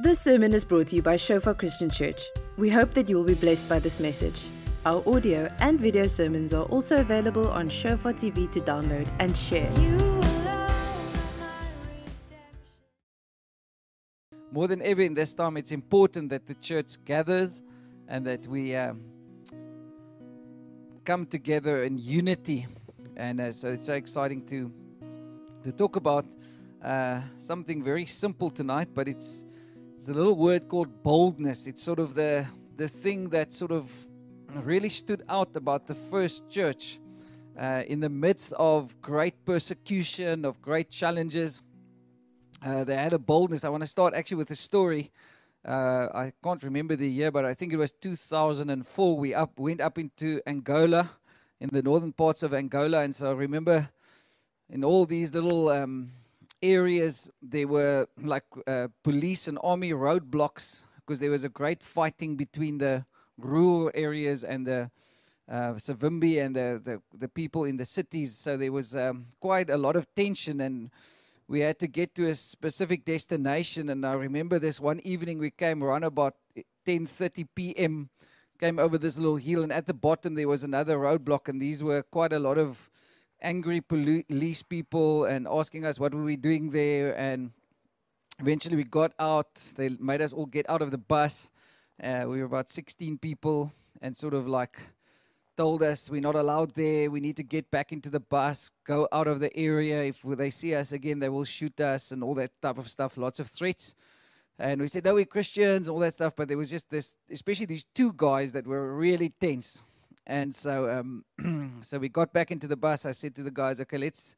This sermon is brought to you by Shofar Christian Church. We hope that you will be blessed by this message. Our audio and video sermons are also available on Shofar TV to download and share. More than ever in this time, it's important that the church gathers and that we um, come together in unity. And uh, so it's so exciting to to talk about uh, something very simple tonight, but it's it's a little word called boldness. It's sort of the the thing that sort of really stood out about the first church uh, in the midst of great persecution, of great challenges. Uh, they had a boldness. I want to start actually with a story. Uh, I can't remember the year, but I think it was 2004. We up went up into Angola, in the northern parts of Angola, and so I remember in all these little um, areas there were like uh, police and army roadblocks because there was a great fighting between the rural areas and the uh, Savimbi and the, the, the people in the cities. So there was um, quite a lot of tension, and we had to get to a specific destination. And I remember this one evening we came around about 10:30 p.m. Came over this little hill, and at the bottom there was another roadblock, and these were quite a lot of angry police people and asking us what were we doing there. And eventually we got out. They made us all get out of the bus. Uh, we were about 16 people and sort of like told us we're not allowed there. We need to get back into the bus go out of the area. If they see us again they will shoot us and all that type of stuff. Lots of threats. And we said no we're christians all that stuff. But there was just this especially these two guys that were really tense and so, um, so we got back into the bus. I said to the guys, "Okay, let's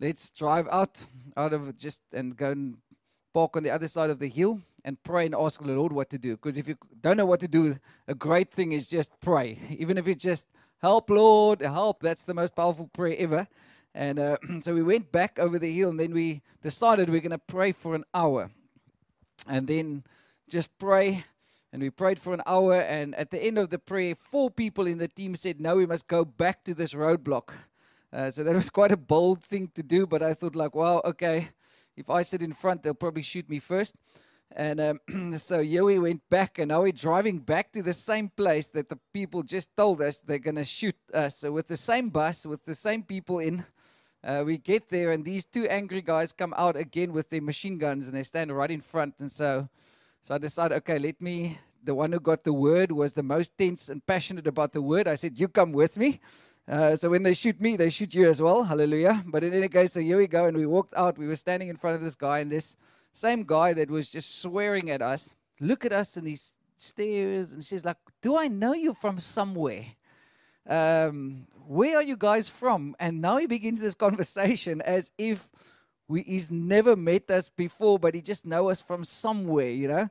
let's drive out out of just and go and park on the other side of the hill and pray and ask the Lord what to do. Because if you don't know what to do, a great thing is just pray. Even if it's just help, Lord, help. That's the most powerful prayer ever. And uh, so we went back over the hill, and then we decided we're going to pray for an hour, and then just pray and we prayed for an hour. And at the end of the prayer, four people in the team said, No, we must go back to this roadblock. Uh, so that was quite a bold thing to do. But I thought, like, wow, okay, if I sit in front, they'll probably shoot me first. And um, so here we went back, and now we're driving back to the same place that the people just told us they're going to shoot us. So with the same bus, with the same people in, uh, we get there, and these two angry guys come out again with their machine guns, and they stand right in front. And so so I decided, okay, let me, the one who got the word was the most tense and passionate about the word. I said, you come with me. Uh, so when they shoot me, they shoot you as well. Hallelujah. But in any case, so here we go. And we walked out. We were standing in front of this guy, and this same guy that was just swearing at us, look at us and he stares and says, like, do I know you from somewhere? Um, where are you guys from? And now he begins this conversation as if we, he's never met us before, but he just know us from somewhere, you know.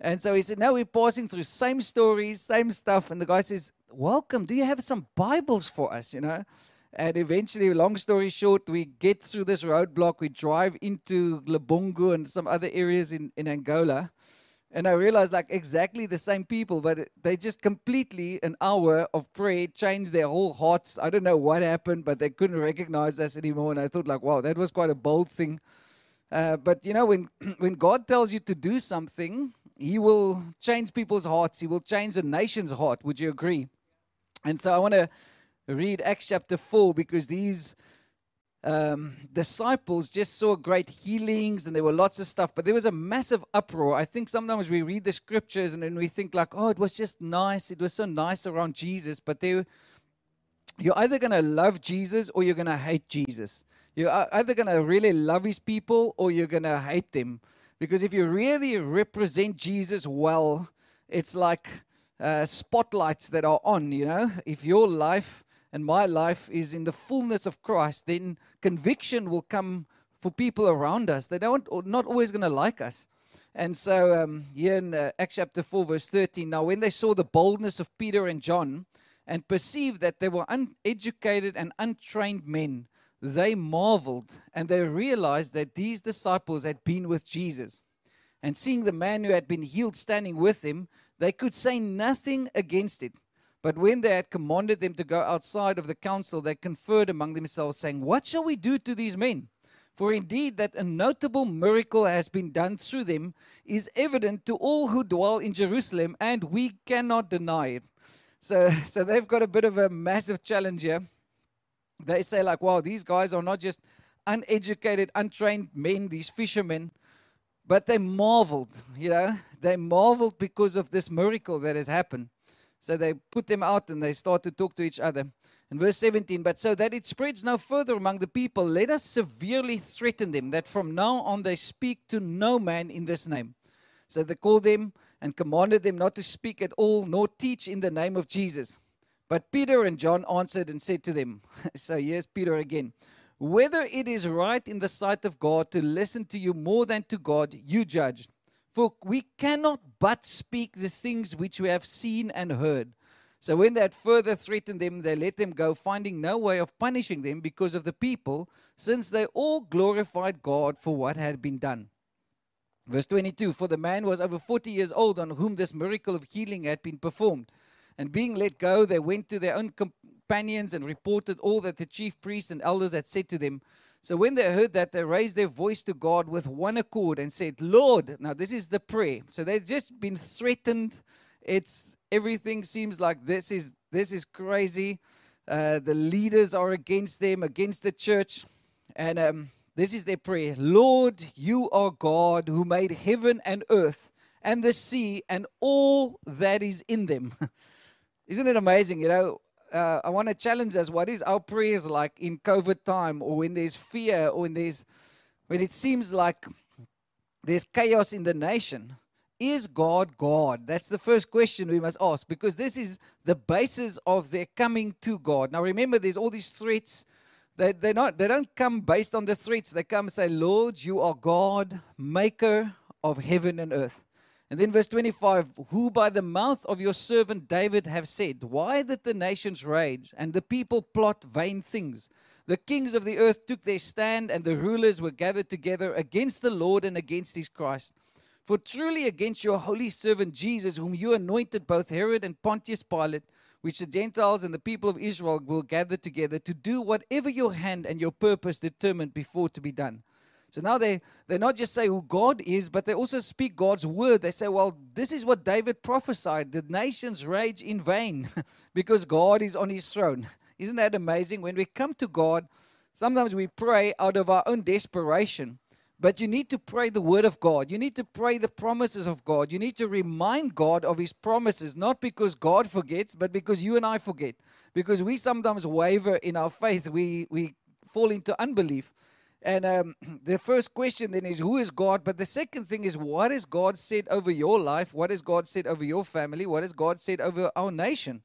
And so he said, now we're passing through same stories, same stuff." And the guy says, "Welcome. Do you have some Bibles for us?" You know. And eventually, long story short, we get through this roadblock. We drive into Lebongo and some other areas in, in Angola. And I realized like exactly the same people, but they just completely an hour of prayer changed their whole hearts. I don't know what happened, but they couldn't recognize us anymore. And I thought like, wow, that was quite a bold thing. Uh, but you know, when when God tells you to do something, He will change people's hearts. He will change a nation's heart. Would you agree? And so I want to read Acts chapter four because these um, disciples just saw great healings and there were lots of stuff, but there was a massive uproar. I think sometimes we read the scriptures and then we think like, oh, it was just nice. It was so nice around Jesus, but they, you're either going to love Jesus or you're going to hate Jesus. You're either going to really love his people or you're going to hate them. Because if you really represent Jesus well, it's like uh, spotlights that are on, you know. If your life and my life is in the fullness of Christ, then conviction will come for people around us. They don't, not always going to like us. And so, um, here in uh, Acts chapter 4, verse 13, now when they saw the boldness of Peter and John and perceived that they were uneducated and untrained men, they marveled and they realized that these disciples had been with Jesus. And seeing the man who had been healed standing with him, they could say nothing against it. But when they had commanded them to go outside of the council, they conferred among themselves, saying, What shall we do to these men? For indeed, that a notable miracle has been done through them is evident to all who dwell in Jerusalem, and we cannot deny it. So, so they've got a bit of a massive challenge here. They say, like, wow, these guys are not just uneducated, untrained men, these fishermen, but they marveled, you know, they marveled because of this miracle that has happened. So they put them out and they start to talk to each other. In verse 17, but so that it spreads no further among the people, let us severely threaten them that from now on they speak to no man in this name. So they called them and commanded them not to speak at all, nor teach in the name of Jesus. But Peter and John answered and said to them, So here's Peter again. Whether it is right in the sight of God to listen to you more than to God, you judge. For we cannot but speak the things which we have seen and heard. So when they had further threatened them, they let them go, finding no way of punishing them because of the people, since they all glorified God for what had been done. Verse 22 For the man was over 40 years old on whom this miracle of healing had been performed. And being let go, they went to their own companions and reported all that the chief priests and elders had said to them. So when they heard that, they raised their voice to God with one accord and said, Lord, now this is the prayer. So they've just been threatened it's everything seems like this is this is crazy. Uh, the leaders are against them, against the church, and um, this is their prayer: Lord, you are God who made heaven and earth and the sea and all that is in them. Isn't it amazing? You know, uh, I want to challenge us. What is our prayers like in COVID time, or when there's fear, or when there's when it seems like there's chaos in the nation? Is God God? That's the first question we must ask because this is the basis of their coming to God. Now remember, there's all these threats. They, they're not, they don't come based on the threats. They come and say, Lord, you are God, maker of heaven and earth. And then verse 25, who by the mouth of your servant David have said, Why did the nations rage and the people plot vain things? The kings of the earth took their stand, and the rulers were gathered together against the Lord and against his Christ. For truly against your holy servant Jesus, whom you anointed, both Herod and Pontius Pilate, which the Gentiles and the people of Israel will gather together to do whatever your hand and your purpose determined before to be done. So now they, they not just say who God is, but they also speak God's word. They say, well, this is what David prophesied. The nations rage in vain because God is on his throne. Isn't that amazing? When we come to God, sometimes we pray out of our own desperation. But you need to pray the word of God. You need to pray the promises of God. You need to remind God of his promises, not because God forgets, but because you and I forget. Because we sometimes waver in our faith, we, we fall into unbelief. And um, the first question then is, Who is God? But the second thing is, What has God said over your life? What has God said over your family? What has God said over our nation?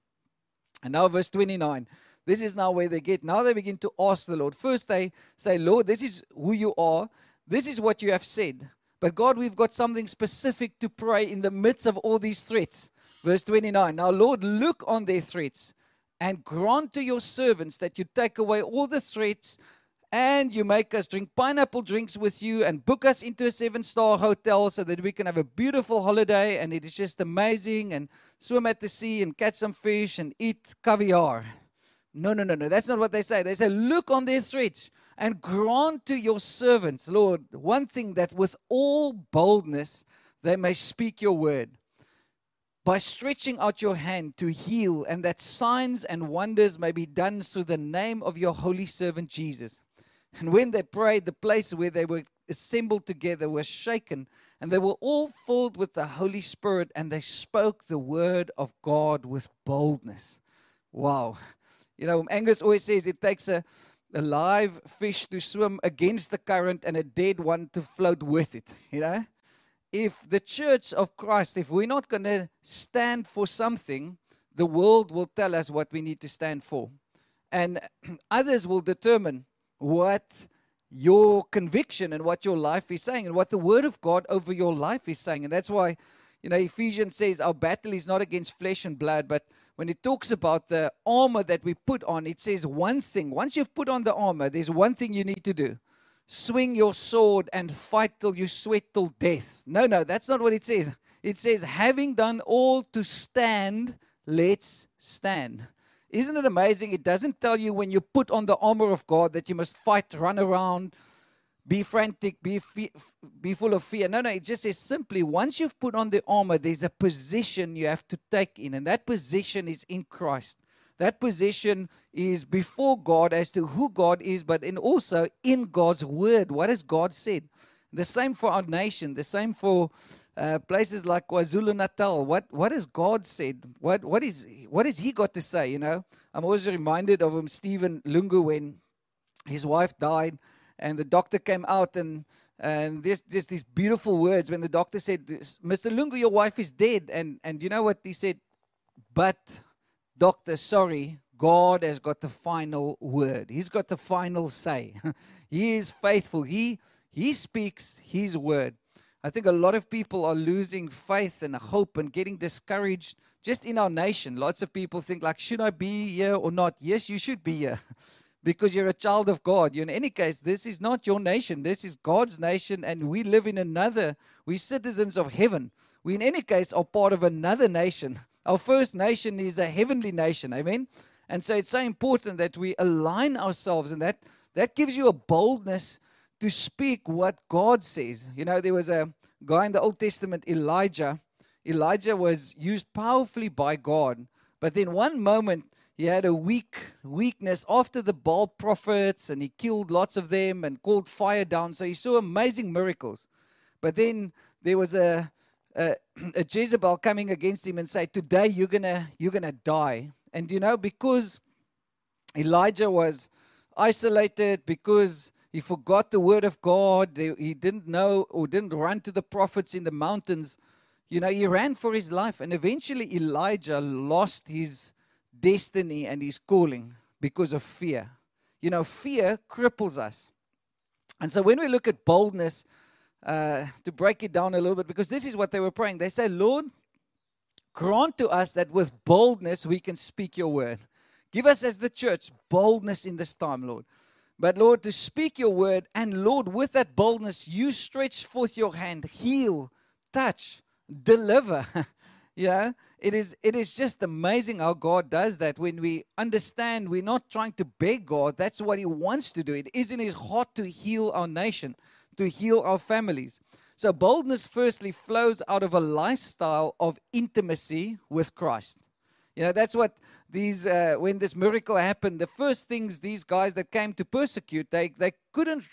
And now, verse 29. This is now where they get. Now they begin to ask the Lord. First, they say, Lord, this is who you are. This is what you have said. But God, we've got something specific to pray in the midst of all these threats. Verse 29 Now, Lord, look on their threats and grant to your servants that you take away all the threats and you make us drink pineapple drinks with you and book us into a seven star hotel so that we can have a beautiful holiday and it is just amazing and swim at the sea and catch some fish and eat caviar. No, no, no, no. That's not what they say. They say, Look on their threats and grant to your servants, Lord, one thing that with all boldness they may speak your word by stretching out your hand to heal, and that signs and wonders may be done through the name of your holy servant Jesus. And when they prayed, the place where they were assembled together was shaken, and they were all filled with the Holy Spirit, and they spoke the word of God with boldness. Wow. You know, Angus always says it takes a, a live fish to swim against the current and a dead one to float with it, you know? If the church of Christ, if we're not going to stand for something, the world will tell us what we need to stand for. And others will determine what your conviction and what your life is saying and what the word of God over your life is saying. And that's why, you know, Ephesians says our battle is not against flesh and blood, but when it talks about the armor that we put on, it says one thing. Once you've put on the armor, there's one thing you need to do swing your sword and fight till you sweat till death. No, no, that's not what it says. It says, having done all to stand, let's stand. Isn't it amazing? It doesn't tell you when you put on the armor of God that you must fight, run around, be frantic, be, fe- be full of fear. No, no, it just says simply once you've put on the armor, there's a position you have to take in, and that position is in Christ. That position is before God as to who God is, but then also in God's word. What has God said? The same for our nation, the same for uh, places like KwaZulu Natal. What what has God said? What what is what has He got to say? You know, I'm always reminded of him, Stephen Lungu, when his wife died, and the doctor came out and and there's, there's these beautiful words when the doctor said, "Mr. Lungu, your wife is dead," and and you know what he said? But doctor, sorry, God has got the final word. He's got the final say. he is faithful. He he speaks his word. I think a lot of people are losing faith and hope and getting discouraged just in our nation. Lots of people think like should I be here or not? Yes, you should be here. because you're a child of God. In any case, this is not your nation. This is God's nation and we live in another. We're citizens of heaven. We in any case are part of another nation. Our first nation is a heavenly nation. Amen. And so it's so important that we align ourselves and that that gives you a boldness to speak what God says. You know, there was a guy in the Old Testament, Elijah. Elijah was used powerfully by God. But then one moment he had a weak weakness after the Baal prophets and he killed lots of them and called fire down. So he saw amazing miracles. But then there was a a, a Jezebel coming against him and say, "Today you're gonna you're gonna die." And you know because Elijah was isolated because he forgot the word of God. He didn't know or didn't run to the prophets in the mountains. You know, he ran for his life, and eventually Elijah lost his destiny and his calling because of fear. You know, fear cripples us. And so when we look at boldness, uh, to break it down a little bit, because this is what they were praying. They say, Lord, grant to us that with boldness we can speak your word. Give us as the church boldness in this time, Lord. But Lord, to speak your word, and Lord, with that boldness, you stretch forth your hand, heal, touch, deliver. yeah, it is it is just amazing how God does that when we understand we're not trying to beg God. That's what He wants to do. It is in His heart to heal our nation, to heal our families. So boldness, firstly, flows out of a lifestyle of intimacy with Christ. You know, that's what these uh, when this miracle happened. The first things these guys that came to persecute, they they couldn't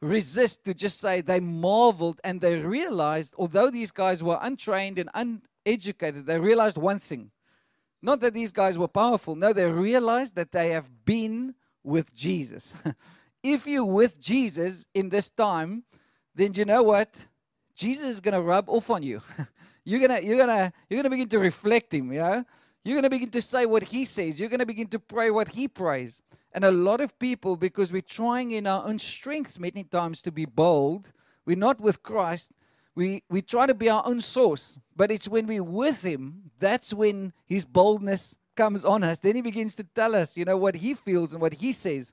resist to just say they marveled and they realized, although these guys were untrained and uneducated, they realized one thing. Not that these guys were powerful. No, they realized that they have been with Jesus. if you're with Jesus in this time, then you know what? Jesus is going to rub off on you. you're going to you're going to you're going to begin to reflect him, you know? You're going to begin to say what he says. You're going to begin to pray what he prays. And a lot of people, because we're trying in our own strength many times to be bold, we're not with Christ. We, we try to be our own source. But it's when we're with him, that's when his boldness comes on us. Then he begins to tell us, you know, what he feels and what he says.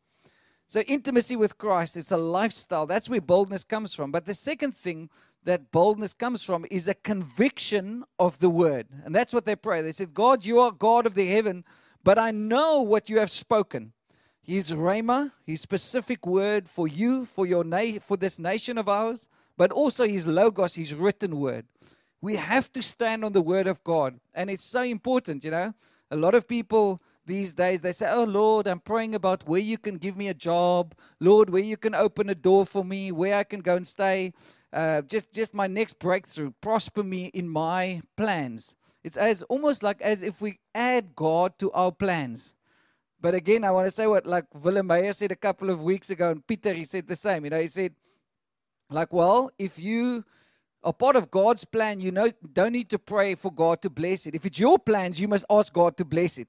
So, intimacy with Christ, it's a lifestyle. That's where boldness comes from. But the second thing that boldness comes from is a conviction of the word. And that's what they pray. They said, God, you are God of the heaven, but I know what you have spoken. His rhema, his specific word for you, for your na- for this nation of ours, but also his logos, his written word. We have to stand on the word of God. And it's so important, you know. A lot of people these days they say, Oh Lord, I'm praying about where you can give me a job, Lord, where you can open a door for me, where I can go and stay. Uh, just just my next breakthrough, prosper me in my plans. It's as almost like as if we add God to our plans. But again, I want to say what like Willem Meyer said a couple of weeks ago, and Peter he said the same. You know, he said, like, well, if you are part of God's plan, you know, don't need to pray for God to bless it. If it's your plans, you must ask God to bless it.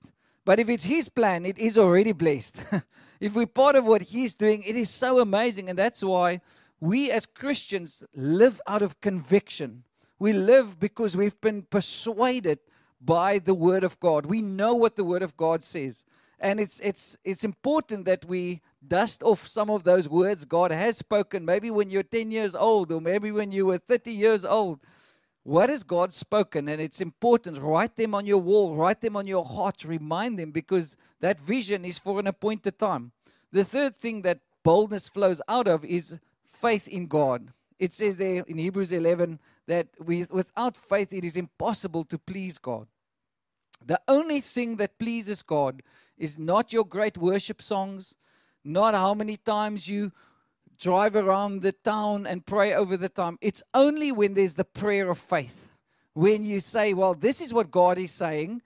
But if it's His plan, it is already blessed. if we're part of what He's doing, it is so amazing, and that's why we as Christians live out of conviction. We live because we've been persuaded by the Word of God. We know what the Word of God says. And it's it's it's important that we dust off some of those words God has spoken, maybe when you're 10 years old, or maybe when you were 30 years old. What has God spoken? And it's important. Write them on your wall, write them on your heart, remind them because that vision is for an appointed time. The third thing that boldness flows out of is faith in God. It says there in Hebrews 11 that with, without faith it is impossible to please God. The only thing that pleases God is not your great worship songs, not how many times you drive around the town and pray over the time. It's only when there's the prayer of faith. When you say, well, this is what God is saying,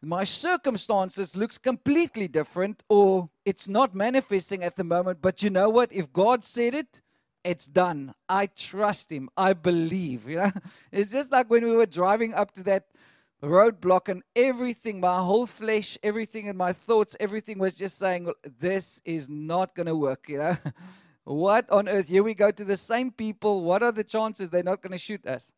my circumstances looks completely different or it's not manifesting at the moment, but you know what? If God said it, it's done. I trust him. I believe, you know. It's just like when we were driving up to that roadblock and everything, my whole flesh, everything in my thoughts, everything was just saying, this is not going to work, you know. what on earth? Here we go to the same people. What are the chances they're not going to shoot us?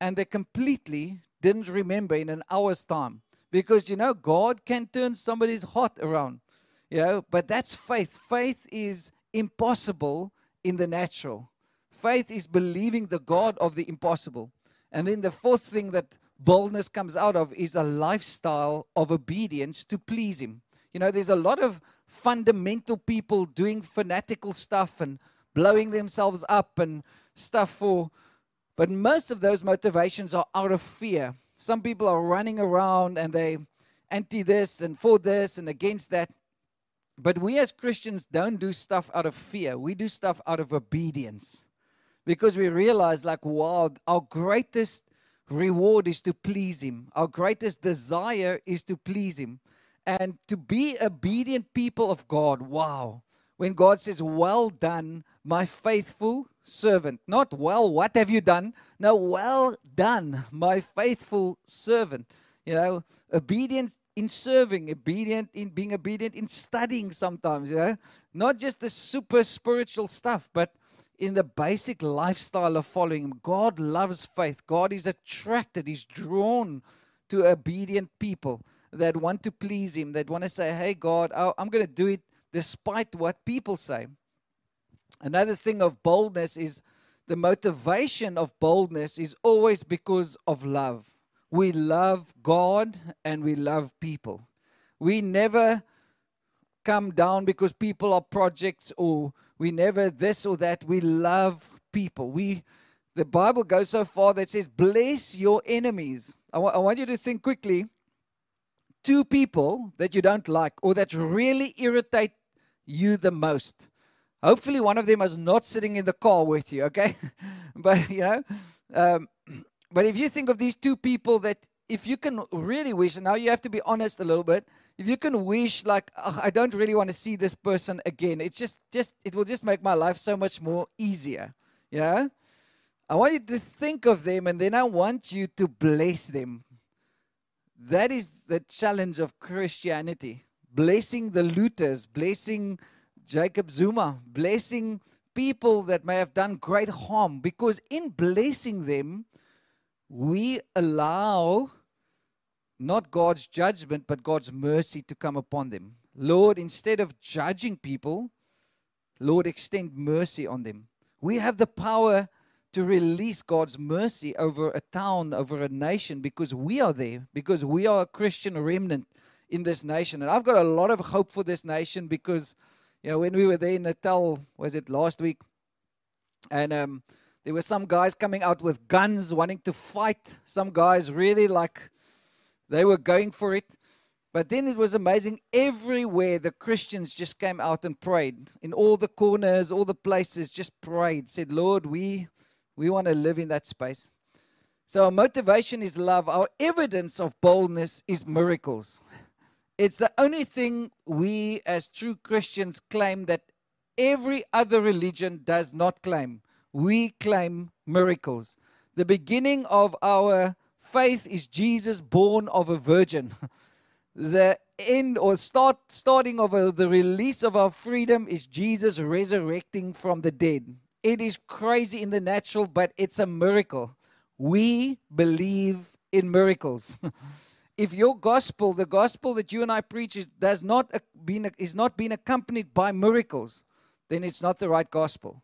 And they completely didn't remember in an hour's time. Because, you know, God can turn somebody's heart around, you know, but that's faith. Faith is impossible in the natural. Faith is believing the God of the impossible. And then the fourth thing that boldness comes out of is a lifestyle of obedience to please Him. You know, there's a lot of fundamental people doing fanatical stuff and blowing themselves up and stuff for, but most of those motivations are out of fear. Some people are running around and they anti this and for this and against that. But we as Christians don't do stuff out of fear. We do stuff out of obedience. Because we realize, like, wow, our greatest reward is to please Him. Our greatest desire is to please Him. And to be obedient people of God, wow. When God says, Well done, my faithful servant. Not, Well, what have you done? No, well done, my faithful servant. You know, obedience in serving, obedient in being obedient in studying sometimes, you know, not just the super spiritual stuff, but in the basic lifestyle of following Him. God loves faith. God is attracted, He's drawn to obedient people that want to please Him, that want to say, Hey, God, I'm going to do it despite what people say. Another thing of boldness is the motivation of boldness is always because of love. We love God and we love people. We never come down because people are projects or we never this or that. We love people. We the Bible goes so far that says, Bless your enemies. I, I want you to think quickly two people that you don't like or that really irritate you the most. Hopefully, one of them is not sitting in the car with you, okay? but, you know, um, but if you think of these two people that if you can really wish, now you have to be honest a little bit. If you can wish, like, oh, I don't really want to see this person again, it's just, just, it will just make my life so much more easier. Yeah? I want you to think of them and then I want you to bless them. That is the challenge of Christianity. Blessing the looters, blessing Jacob Zuma, blessing people that may have done great harm. Because in blessing them, we allow not God's judgment, but God's mercy to come upon them. Lord, instead of judging people, Lord, extend mercy on them. We have the power to release God's mercy over a town, over a nation, because we are there, because we are a Christian remnant in this nation. And I've got a lot of hope for this nation because, you know, when we were there in Natal, was it last week? And um, there were some guys coming out with guns wanting to fight. Some guys really like they were going for it. But then it was amazing. Everywhere the Christians just came out and prayed. In all the corners, all the places, just prayed. Said, Lord, we we want to live in that space. So our motivation is love. Our evidence of boldness is miracles. It's the only thing we as true Christians claim that every other religion does not claim. We claim miracles. The beginning of our faith is Jesus born of a virgin. the end or start starting of a, the release of our freedom is Jesus resurrecting from the dead. It is crazy in the natural, but it's a miracle. We believe in miracles. if your gospel, the gospel that you and I preach, is, does not uh, been, is not being accompanied by miracles, then it's not the right gospel.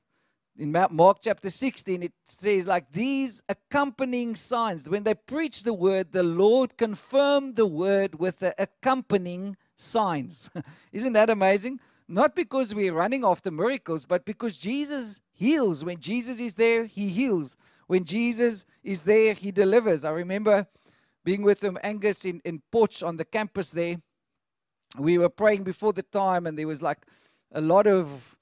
In Mark chapter 16, it says, like these accompanying signs, when they preach the word, the Lord confirmed the word with the accompanying signs. Isn't that amazing? Not because we're running after miracles, but because Jesus heals. When Jesus is there, he heals. When Jesus is there, he delivers. I remember being with him, Angus, in, in Potch on the campus there. We were praying before the time, and there was like a lot of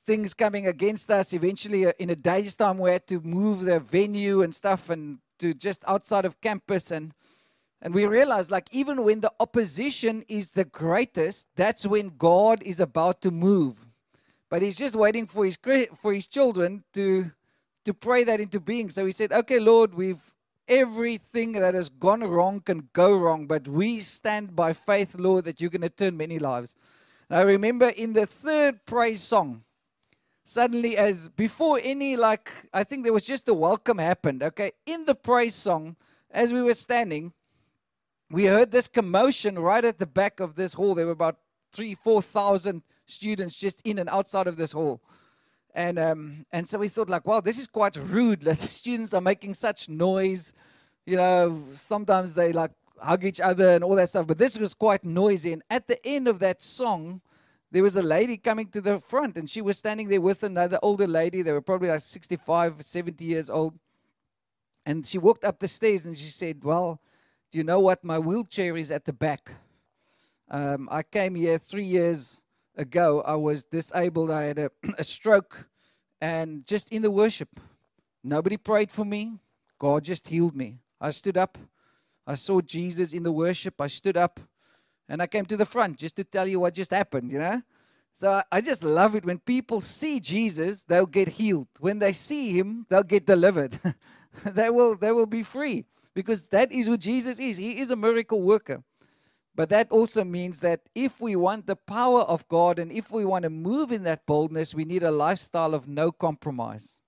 things coming against us. Eventually, uh, in a day's time, we had to move the venue and stuff and to just outside of campus. And and we realized, like, even when the opposition is the greatest, that's when God is about to move. But He's just waiting for His for His children to to pray that into being. So He said, "Okay, Lord, we've everything that has gone wrong can go wrong, but we stand by faith, Lord, that you're going to turn many lives." And I remember in the third praise song, suddenly, as before any like, I think there was just a welcome happened. Okay, in the praise song, as we were standing we heard this commotion right at the back of this hall. There were about three, four thousand students just in and outside of this hall. And um, and so we thought like, wow, this is quite rude that the students are making such noise. You know, sometimes they like hug each other and all that stuff. But this was quite noisy. And at the end of that song, there was a lady coming to the front and she was standing there with another older lady. They were probably like 65, 70 years old. And she walked up the stairs and she said, Well, do you know what? My wheelchair is at the back. Um, I came here three years ago. I was disabled. I had a, a stroke. And just in the worship, nobody prayed for me. God just healed me. I stood up. I saw Jesus in the worship. I stood up and I came to the front just to tell you what just happened, you know? So I just love it when people see Jesus, they'll get healed. When they see him, they'll get delivered. they will they will be free because that is who Jesus is. He is a miracle worker. But that also means that if we want the power of God and if we want to move in that boldness, we need a lifestyle of no compromise.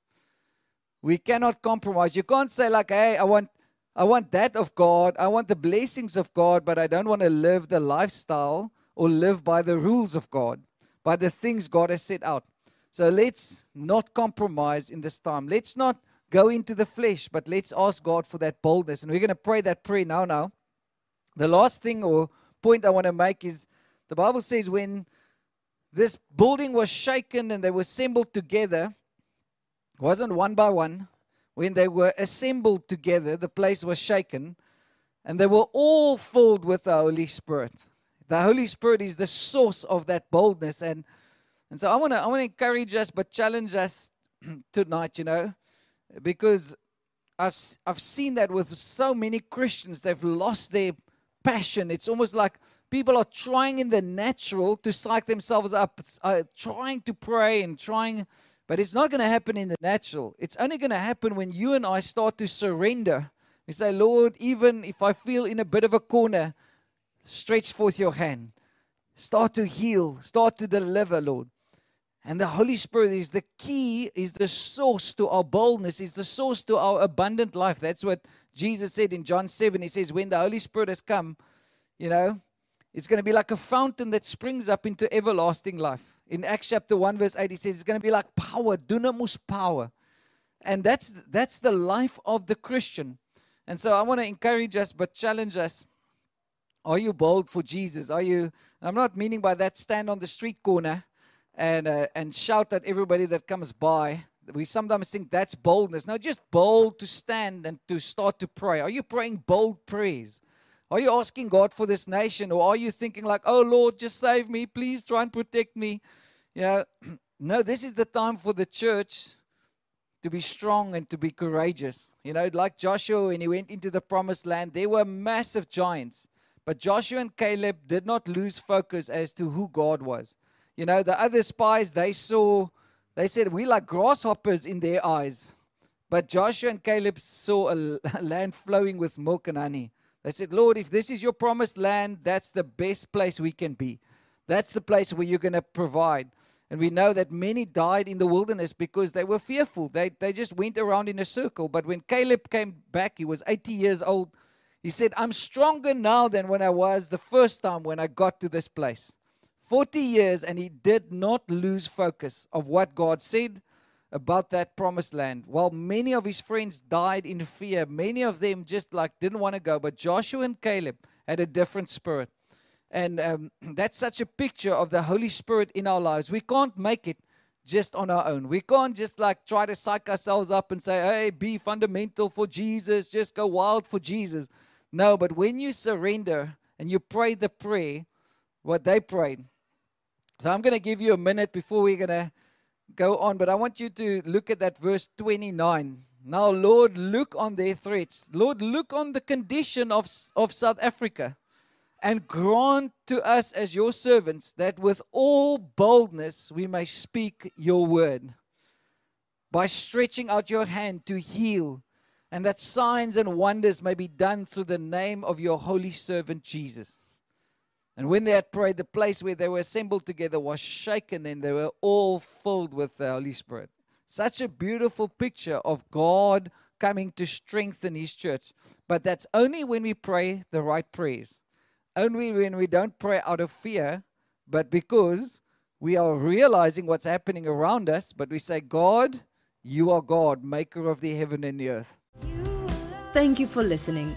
We cannot compromise. You can't say like, "Hey, I want I want that of God. I want the blessings of God, but I don't want to live the lifestyle or live by the rules of God, by the things God has set out." So let's not compromise in this time. Let's not go into the flesh, but let's ask God for that boldness. And we're going to pray that prayer now. Now, the last thing or point I want to make is the Bible says when this building was shaken and they were assembled together, wasn't one by one. When they were assembled together, the place was shaken, and they were all filled with the Holy Spirit. The Holy Spirit is the source of that boldness, and and so I want to I want to encourage us, but challenge us tonight. You know, because I've I've seen that with so many Christians they've lost their passion. It's almost like people are trying in the natural to psych themselves up uh, trying to pray and trying but it's not going to happen in the natural. It's only going to happen when you and I start to surrender. We say lord even if I feel in a bit of a corner stretch forth your hand. Start to heal. Start to deliver lord and the Holy Spirit is the key, is the source to our boldness, is the source to our abundant life. That's what Jesus said in John 7. He says, When the Holy Spirit has come, you know, it's going to be like a fountain that springs up into everlasting life. In Acts chapter 1, verse 8, he says, It's going to be like power, dunamis power. And that's that's the life of the Christian. And so I want to encourage us, but challenge us. Are you bold for Jesus? Are you, I'm not meaning by that stand on the street corner and, uh, and shout at everybody that comes by. We sometimes think that's boldness. No, just bold to stand and to start to pray. Are you praying bold prayers? Are you asking God for this nation? Or are you thinking, like, oh Lord, just save me, please try and protect me? You know, no, this is the time for the church to be strong and to be courageous. You know, like Joshua when he went into the promised land, there were massive giants. But Joshua and Caleb did not lose focus as to who God was. You know, the other spies, they saw, they said, we like grasshoppers in their eyes. But Joshua and Caleb saw a land flowing with milk and honey. They said, Lord, if this is your promised land, that's the best place we can be. That's the place where you're going to provide. And we know that many died in the wilderness because they were fearful. They, they just went around in a circle. But when Caleb came back, he was 80 years old. He said, I'm stronger now than when I was the first time when I got to this place. 40 years and he did not lose focus of what God said about that promised land. While many of his friends died in fear, many of them just like didn't want to go. But Joshua and Caleb had a different spirit. And um, that's such a picture of the Holy Spirit in our lives. We can't make it. just on our own. We can't just like try to psych ourselves up and say, hey, be fundamental for Jesus, just go wild for Jesus. No, but when you surrender and you pray the prayer, what they prayed. So I'm going to give you a minute before we're going to go on, but I want you to look at that verse 29. Now, Lord, look on their threats. Lord, look on the condition of, of South Africa and grant to us as your servants that with all boldness we may speak your word by stretching out your hand to heal, and that signs and wonders may be done through the name of your holy servant Jesus. And when they had prayed, the place where they were assembled together was shaken, and they were all filled with the Holy Spirit. Such a beautiful picture of God coming to strengthen His church. But that's only when we pray the right prayers only when we don't pray out of fear, but because we are realizing what's happening around us, but we say, God, you are God, maker of the heaven and the earth. Thank you for listening.